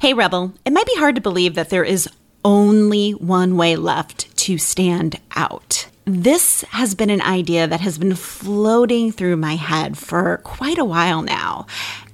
Hey, Rebel, it might be hard to believe that there is only one way left to stand out. This has been an idea that has been floating through my head for quite a while now.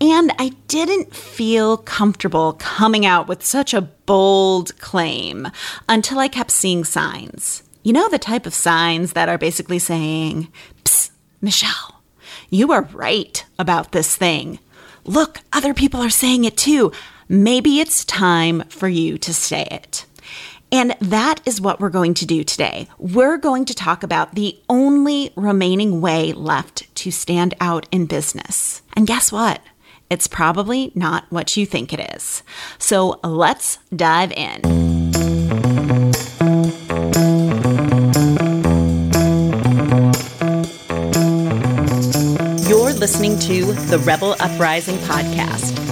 And I didn't feel comfortable coming out with such a bold claim until I kept seeing signs. You know, the type of signs that are basically saying, Psst, Michelle, you are right about this thing. Look, other people are saying it too maybe it's time for you to say it. And that is what we're going to do today. We're going to talk about the only remaining way left to stand out in business. And guess what? It's probably not what you think it is. So let's dive in. You're listening to the Rebel Uprising podcast.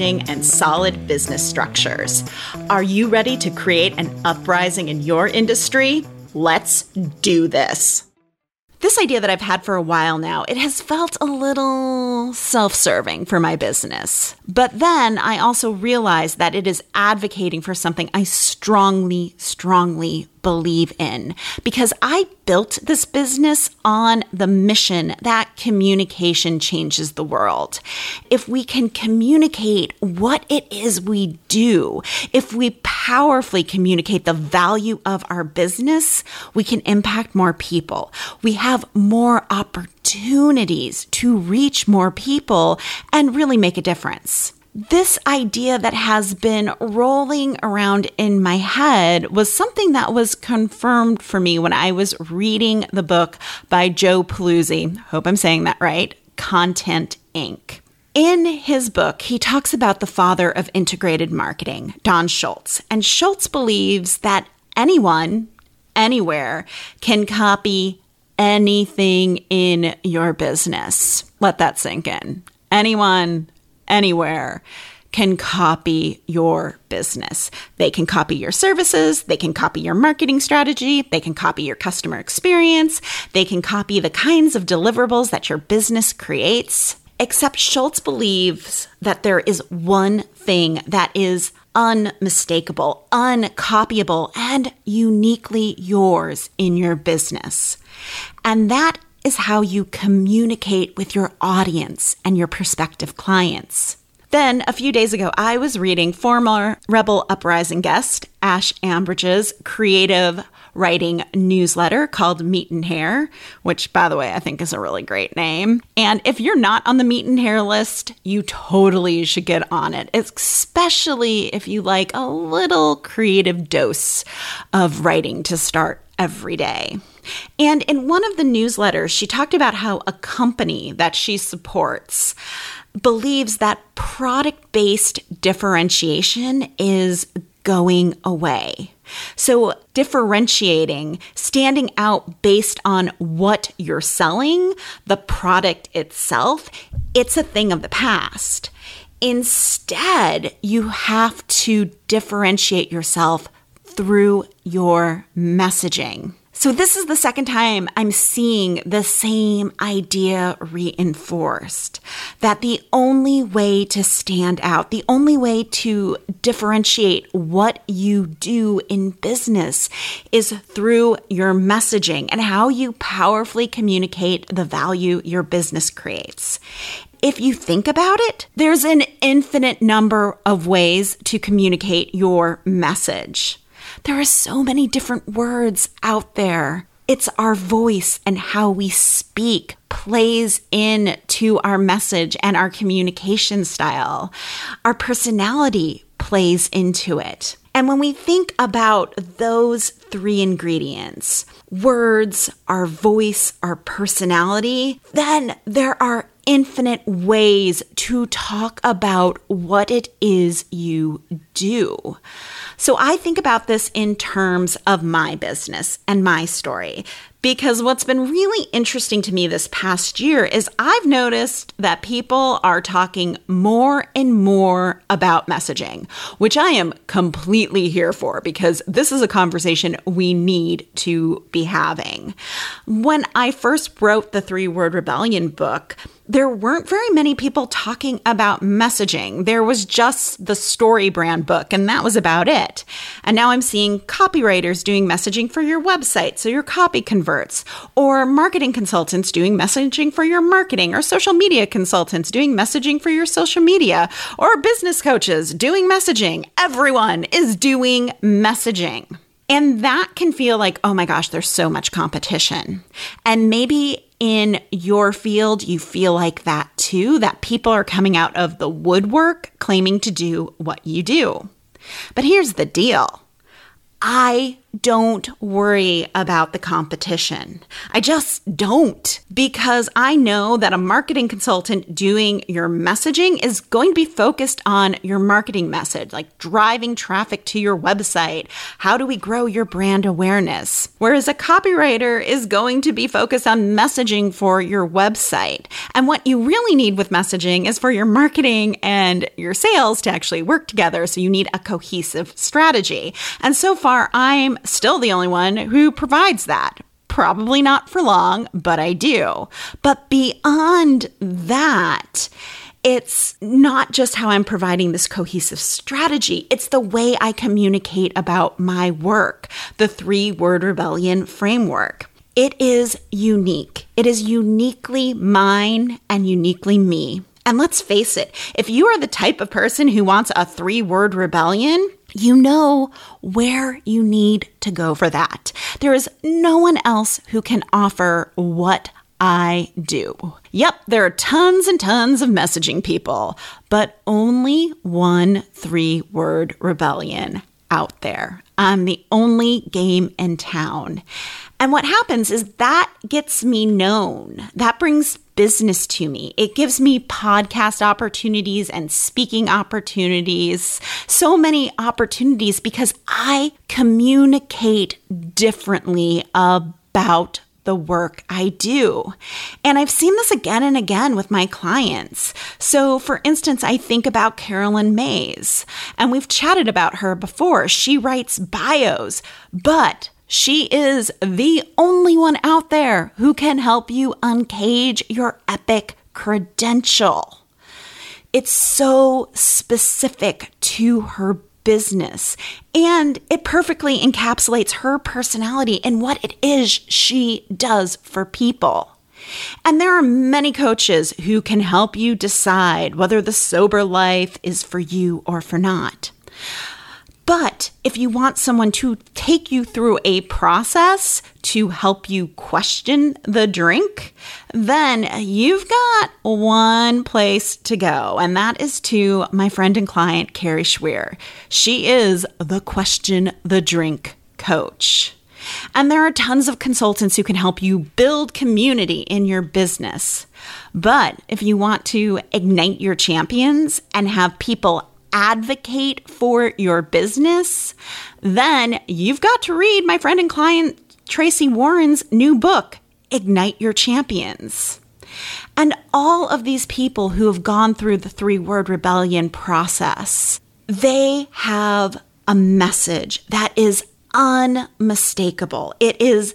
and solid business structures. Are you ready to create an uprising in your industry? Let's do this this idea that I've had for a while now, it has felt a little self serving for my business. But then I also realized that it is advocating for something I strongly, strongly believe in because I built this business on the mission that communication changes the world. If we can communicate what it is we do, if we powerfully communicate the value of our business, we can impact more people. We have more opportunities to reach more people and really make a difference this idea that has been rolling around in my head was something that was confirmed for me when I was reading the book by Joe Pulizzi. Hope I'm saying that right. Content Inc. In his book, he talks about the father of integrated marketing, Don Schultz. And Schultz believes that anyone, anywhere, can copy anything in your business. Let that sink in. Anyone, anywhere can copy your business. They can copy your services, they can copy your marketing strategy, they can copy your customer experience, they can copy the kinds of deliverables that your business creates. Except Schultz believes that there is one thing that is unmistakable, uncopyable, and uniquely yours in your business. And that is how you communicate with your audience and your prospective clients. Then, a few days ago, I was reading former Rebel Uprising guest Ash Ambirge's creative writing newsletter called Meat and Hair, which, by the way, I think is a really great name. And if you're not on the Meat and Hair list, you totally should get on it, especially if you like a little creative dose of writing to start every day. And in one of the newsletters, she talked about how a company that she supports believes that product based differentiation is going away. So, differentiating, standing out based on what you're selling, the product itself, it's a thing of the past. Instead, you have to differentiate yourself through your messaging. So, this is the second time I'm seeing the same idea reinforced that the only way to stand out, the only way to differentiate what you do in business is through your messaging and how you powerfully communicate the value your business creates if you think about it, there's an infinite number of ways to communicate your message. There are so many different words out there. It's our voice and how we speak plays in to our message and our communication style. Our personality plays into it. And when we think about those three ingredients words, our voice, our personality then there are infinite ways to talk about what it is you do. So I think about this in terms of my business and my story. Because what's been really interesting to me this past year is I've noticed that people are talking more and more about messaging, which I am completely here for because this is a conversation we need to be having. When I first wrote the Three Word Rebellion book, there weren't very many people talking about messaging. There was just the story brand book, and that was about it. And now I'm seeing copywriters doing messaging for your website, so your copy converts, or marketing consultants doing messaging for your marketing, or social media consultants doing messaging for your social media, or business coaches doing messaging. Everyone is doing messaging. And that can feel like, oh my gosh, there's so much competition. And maybe in your field, you feel like that too, that people are coming out of the woodwork claiming to do what you do. But here's the deal I don't worry about the competition. I just don't because I know that a marketing consultant doing your messaging is going to be focused on your marketing message, like driving traffic to your website. How do we grow your brand awareness? Whereas a copywriter is going to be focused on messaging for your website. And what you really need with messaging is for your marketing and your sales to actually work together. So you need a cohesive strategy. And so far, I'm still the only one who provides that. Probably not for long, but I do. But beyond that, it's not just how I'm providing this cohesive strategy, it's the way I communicate about my work, the three word rebellion framework. It is unique. It is uniquely mine and uniquely me. And let's face it, if you are the type of person who wants a three word rebellion, you know where you need to go for that. There is no one else who can offer what I do. Yep, there are tons and tons of messaging people, but only one three word rebellion out there. I'm the only game in town. And what happens is that gets me known. That brings business to me. It gives me podcast opportunities and speaking opportunities, so many opportunities because I communicate differently about the work I do. And I've seen this again and again with my clients. So, for instance, I think about Caroline Mays, and we've chatted about her before. She writes bios, but she is the only one out there who can help you uncage your epic credential. It's so specific to her business and it perfectly encapsulates her personality and what it is she does for people. And there are many coaches who can help you decide whether the sober life is for you or for not. But if you want someone to take you through a process to help you question the drink, then you've got one place to go, and that is to my friend and client, Kari Schwear. She is the question the drink coach. And there are tons of consultants who can help you build community in your business. But if you want to ignite your champions and have people advocate for your business, then you've got to read my friend and client Tracy Warren's new book, Ignite Your Champions. And all of these people who have gone through the three word rebellion process, they have a message that is unmistakable. It is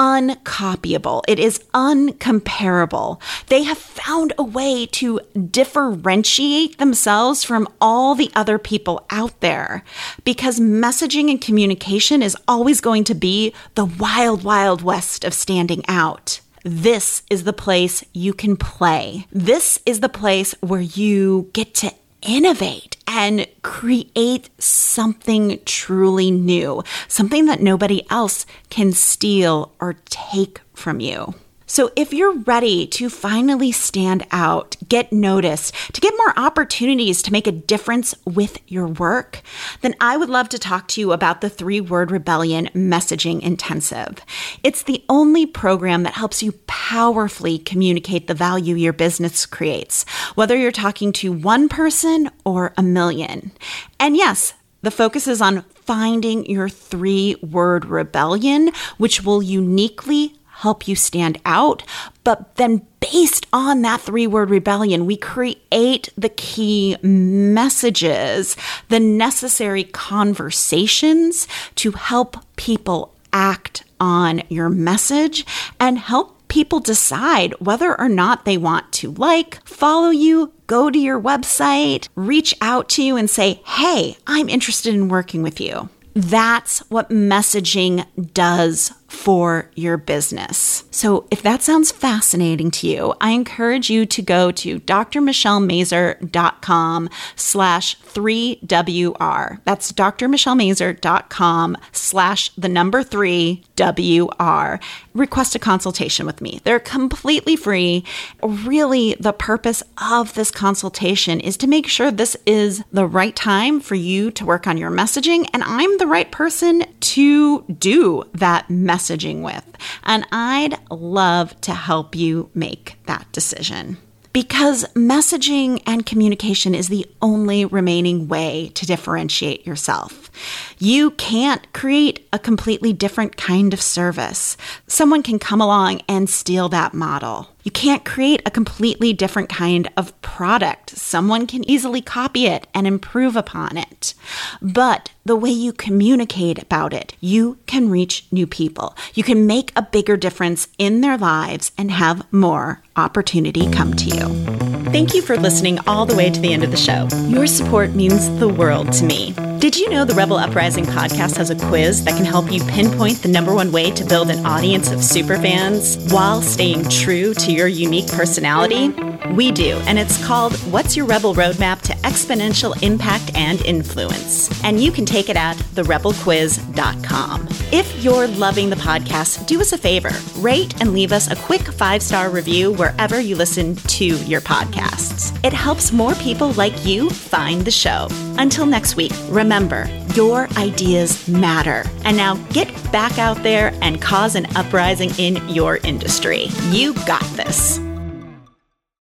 uncopyable. It is uncomparable. They have found a way to differentiate themselves from all the other people out there because messaging and communication is always going to be the wild, wild west of standing out. This is the place you can play. This is the place where you get to innovate and create something truly new, something that nobody else can steal or take from you. So if you're ready to finally stand out, get noticed, to get more opportunities to make a difference with your work, then I would love to talk to you about the Three Word Rebellion Messaging Intensive. It's the only program that helps you powerfully communicate the value your business creates, whether you're talking to one person or a million. And yes, the focus is on finding your three word rebellion, which will uniquely help you stand out. But then, based on that three word rebellion, we create the key messages, the necessary conversations to help people act on your message and help people decide whether or not they want to like, follow you, go to your website, reach out to you and say, hey, I'm interested in working with you. That's what messaging does for your business. So, if that sounds fascinating to you, I encourage you to go to drmichellemazur.com slash 3WR. That's drmichellemazur.com slash the number 3WR. Request a consultation with me. They're completely free. Really, the purpose of this consultation is to make sure this is the right time for you to work on your messaging, and I'm the right person to do that messaging with. And I'd love to help you make that decision. Because messaging and communication is the only remaining way to differentiate yourself. You can't create a completely different kind of service. Someone can come along and steal that model. You can't create a completely different kind of product. Someone can easily copy it and improve upon it. But the way you communicate about it, you can reach new people. You can make a bigger difference in their lives and have more opportunity come to you. Thank you for listening all the way to the end of the show. Your support means the world to me. Did you know the Rebel Uprising podcast has a quiz that can help you pinpoint the number one way to build an audience of superfans while staying true to your unique personality? We do, and it's called What's Your Rebel Roadmap to Exponential Impact and Influence? And you can take it at therebelquiz.com. If you're loving the podcast, do us a favor rate and leave us a quick five star review wherever you listen to your podcasts. It helps more people like you find the show. Until next week, remember your ideas matter. And now get back out there and cause an uprising in your industry. You got this.